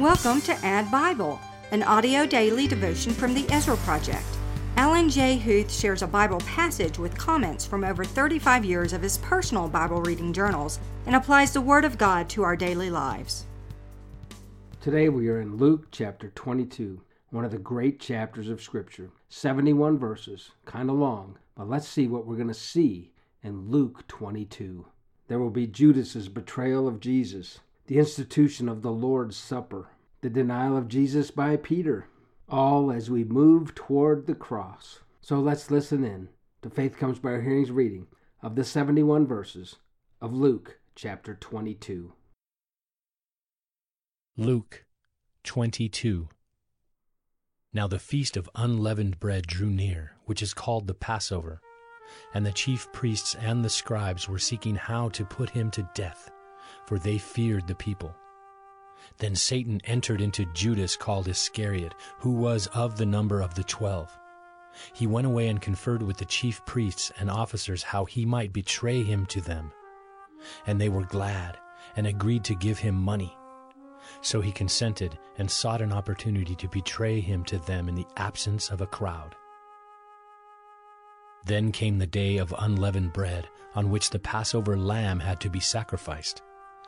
Welcome to Add Bible, an audio daily devotion from the Ezra Project. Alan J. Huth shares a Bible passage with comments from over 35 years of his personal Bible reading journals and applies the Word of God to our daily lives. Today we are in Luke chapter 22, one of the great chapters of Scripture. 71 verses, kind of long, but let's see what we're going to see in Luke 22. There will be Judas's betrayal of Jesus, the institution of the Lord's Supper, the denial of Jesus by Peter, all as we move toward the cross. So let's listen in to Faith Comes by Hearing's reading of the 71 verses of Luke chapter 22. Luke 22 Now the feast of unleavened bread drew near, which is called the Passover, and the chief priests and the scribes were seeking how to put him to death for they feared the people. Then Satan entered into Judas called Iscariot, who was of the number of the twelve. He went away and conferred with the chief priests and officers how he might betray him to them. And they were glad and agreed to give him money. So he consented and sought an opportunity to betray him to them in the absence of a crowd. Then came the day of unleavened bread, on which the Passover lamb had to be sacrificed.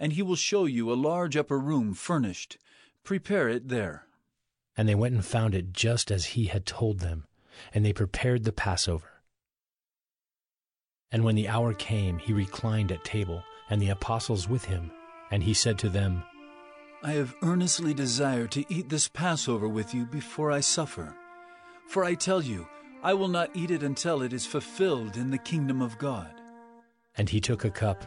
And he will show you a large upper room furnished. Prepare it there. And they went and found it just as he had told them, and they prepared the Passover. And when the hour came, he reclined at table, and the apostles with him. And he said to them, I have earnestly desired to eat this Passover with you before I suffer. For I tell you, I will not eat it until it is fulfilled in the kingdom of God. And he took a cup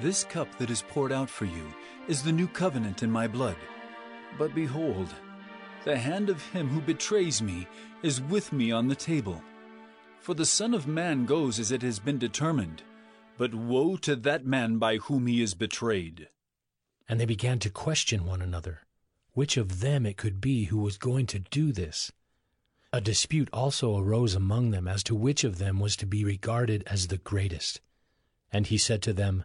This cup that is poured out for you is the new covenant in my blood. But behold, the hand of him who betrays me is with me on the table. For the Son of Man goes as it has been determined, but woe to that man by whom he is betrayed. And they began to question one another, which of them it could be who was going to do this. A dispute also arose among them as to which of them was to be regarded as the greatest. And he said to them,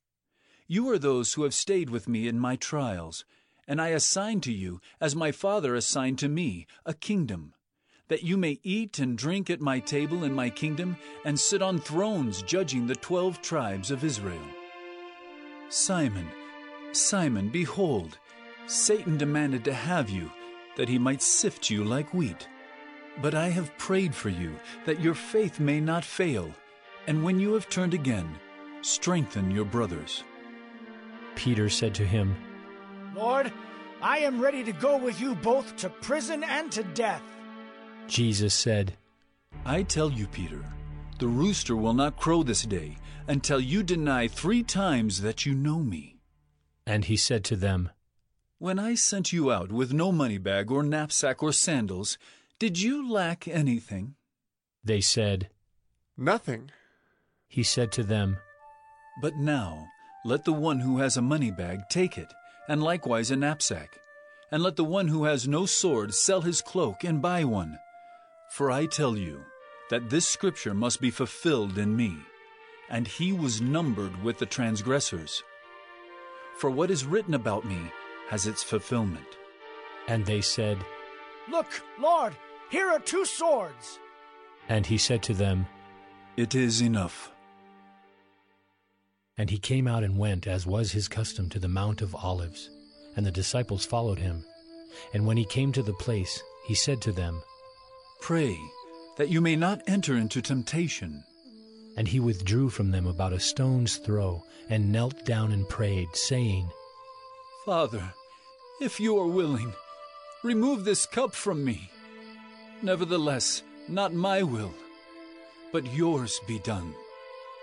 You are those who have stayed with me in my trials, and I assign to you, as my Father assigned to me, a kingdom, that you may eat and drink at my table in my kingdom, and sit on thrones judging the twelve tribes of Israel. Simon, Simon, behold, Satan demanded to have you, that he might sift you like wheat. But I have prayed for you, that your faith may not fail, and when you have turned again, strengthen your brothers. Peter said to him, Lord, I am ready to go with you both to prison and to death. Jesus said, I tell you, Peter, the rooster will not crow this day until you deny three times that you know me. And he said to them, When I sent you out with no money bag or knapsack or sandals, did you lack anything? They said, Nothing. He said to them, But now, let the one who has a money bag take it, and likewise a knapsack. And let the one who has no sword sell his cloak and buy one. For I tell you that this scripture must be fulfilled in me. And he was numbered with the transgressors. For what is written about me has its fulfillment. And they said, Look, Lord, here are two swords. And he said to them, It is enough. And he came out and went, as was his custom, to the Mount of Olives. And the disciples followed him. And when he came to the place, he said to them, Pray that you may not enter into temptation. And he withdrew from them about a stone's throw, and knelt down and prayed, saying, Father, if you are willing, remove this cup from me. Nevertheless, not my will, but yours be done.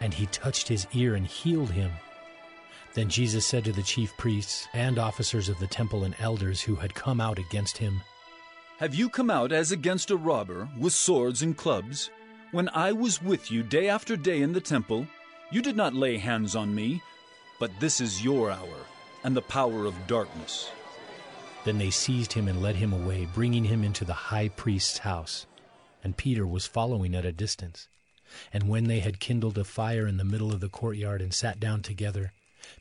And he touched his ear and healed him. Then Jesus said to the chief priests and officers of the temple and elders who had come out against him, Have you come out as against a robber with swords and clubs? When I was with you day after day in the temple, you did not lay hands on me, but this is your hour and the power of darkness. Then they seized him and led him away, bringing him into the high priest's house. And Peter was following at a distance. And when they had kindled a fire in the middle of the courtyard and sat down together,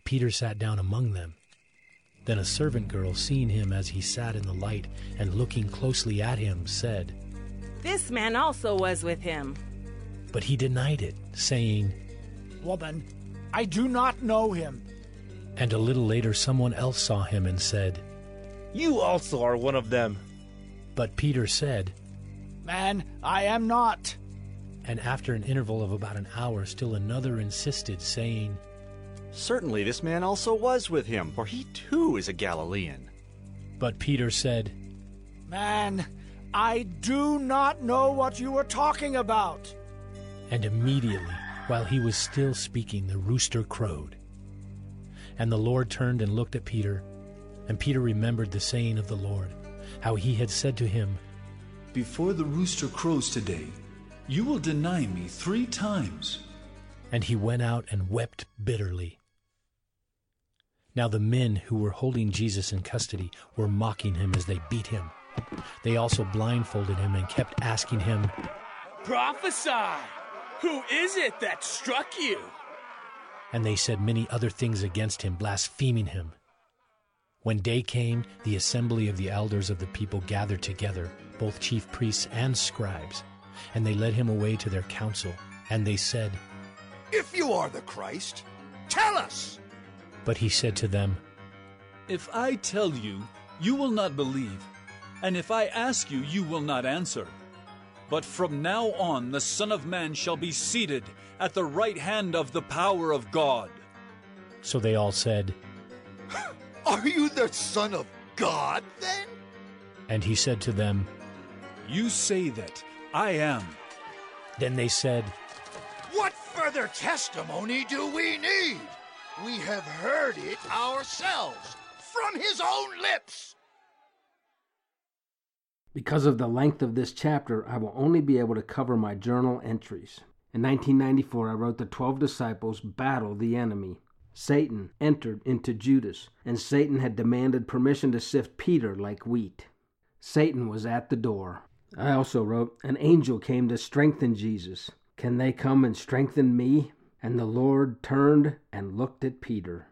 Peter sat down among them. Then a servant girl, seeing him as he sat in the light and looking closely at him, said, This man also was with him. But he denied it, saying, Woman, I do not know him. And a little later someone else saw him and said, You also are one of them. But Peter said, Man, I am not. And after an interval of about an hour, still another insisted, saying, Certainly this man also was with him, for he too is a Galilean. But Peter said, Man, I do not know what you are talking about. And immediately, while he was still speaking, the rooster crowed. And the Lord turned and looked at Peter, and Peter remembered the saying of the Lord, how he had said to him, Before the rooster crows today, you will deny me three times. And he went out and wept bitterly. Now the men who were holding Jesus in custody were mocking him as they beat him. They also blindfolded him and kept asking him, Prophesy! Who is it that struck you? And they said many other things against him, blaspheming him. When day came, the assembly of the elders of the people gathered together, both chief priests and scribes, and they led him away to their council. And they said, If you are the Christ, tell us! But he said to them, If I tell you, you will not believe, and if I ask you, you will not answer. But from now on, the Son of Man shall be seated at the right hand of the power of God. So they all said, Are you the Son of God, then? And he said to them, You say that I am. Then they said, What further testimony do we need? We have heard it ourselves from his own lips. Because of the length of this chapter, I will only be able to cover my journal entries. In 1994, I wrote the 12 disciples battle the enemy. Satan entered into Judas, and Satan had demanded permission to sift Peter like wheat. Satan was at the door. I also wrote, An angel came to strengthen Jesus. Can they come and strengthen me? And the Lord turned and looked at Peter.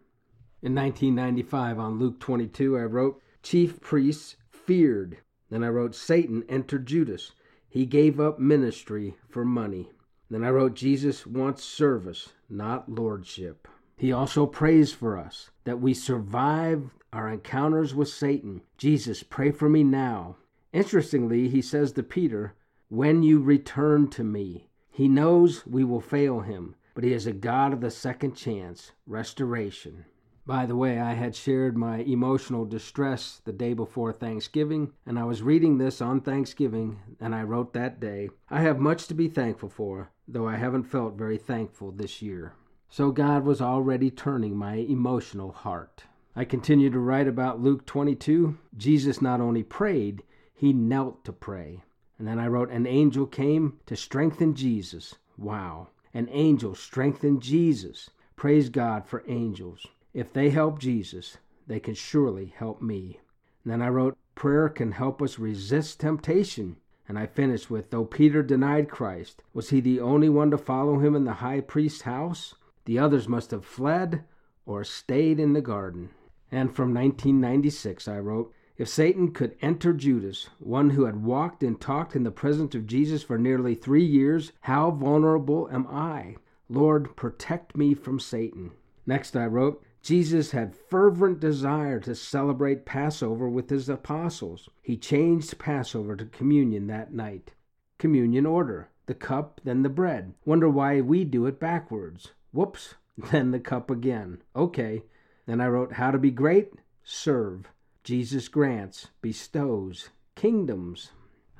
In 1995, on Luke 22, I wrote, Chief priests feared. Then I wrote, Satan entered Judas. He gave up ministry for money. Then I wrote, Jesus wants service, not lordship. He also prays for us that we survive our encounters with Satan. Jesus, pray for me now. Interestingly, he says to Peter, When you return to me, he knows we will fail him, but he is a God of the second chance, restoration. By the way, I had shared my emotional distress the day before Thanksgiving, and I was reading this on Thanksgiving, and I wrote that day. I have much to be thankful for, though I haven't felt very thankful this year. So God was already turning my emotional heart. I continue to write about Luke 22. Jesus not only prayed, he knelt to pray. And then I wrote, An angel came to strengthen Jesus. Wow. An angel strengthened Jesus. Praise God for angels. If they help Jesus, they can surely help me. And then I wrote, Prayer can help us resist temptation. And I finished with, Though Peter denied Christ, was he the only one to follow him in the high priest's house? The others must have fled or stayed in the garden. And from 1996, I wrote, If Satan could enter Judas, one who had walked and talked in the presence of Jesus for nearly three years, how vulnerable am I? Lord, protect me from Satan. Next, I wrote, Jesus had fervent desire to celebrate Passover with his apostles. He changed Passover to communion that night. Communion order the cup, then the bread. Wonder why we do it backwards. Whoops, then the cup again. Okay, then I wrote, How to be great? Serve. Jesus grants, bestows, kingdoms.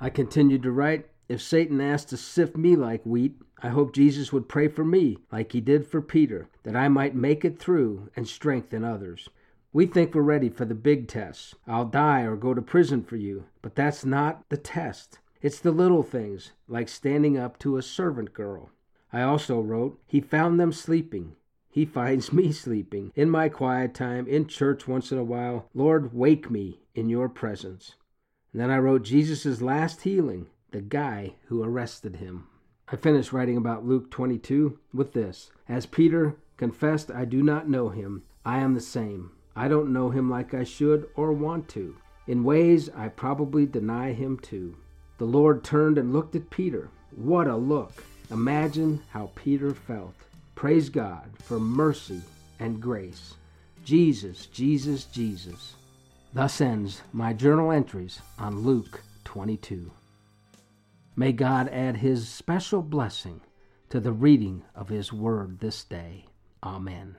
I continued to write, If Satan asked to sift me like wheat, I hope Jesus would pray for me, like he did for Peter, that I might make it through and strengthen others. We think we're ready for the big tests. I'll die or go to prison for you. But that's not the test. It's the little things, like standing up to a servant girl. I also wrote, He found them sleeping. He finds me sleeping in my quiet time, in church once in a while. Lord, wake me in your presence. And then I wrote Jesus' last healing, the guy who arrested him. I finished writing about Luke 22 with this As Peter confessed, I do not know him, I am the same. I don't know him like I should or want to. In ways, I probably deny him too. The Lord turned and looked at Peter. What a look! Imagine how Peter felt. Praise God for mercy and grace. Jesus, Jesus, Jesus. Thus ends my journal entries on Luke 22. May God add His special blessing to the reading of His Word this day. Amen.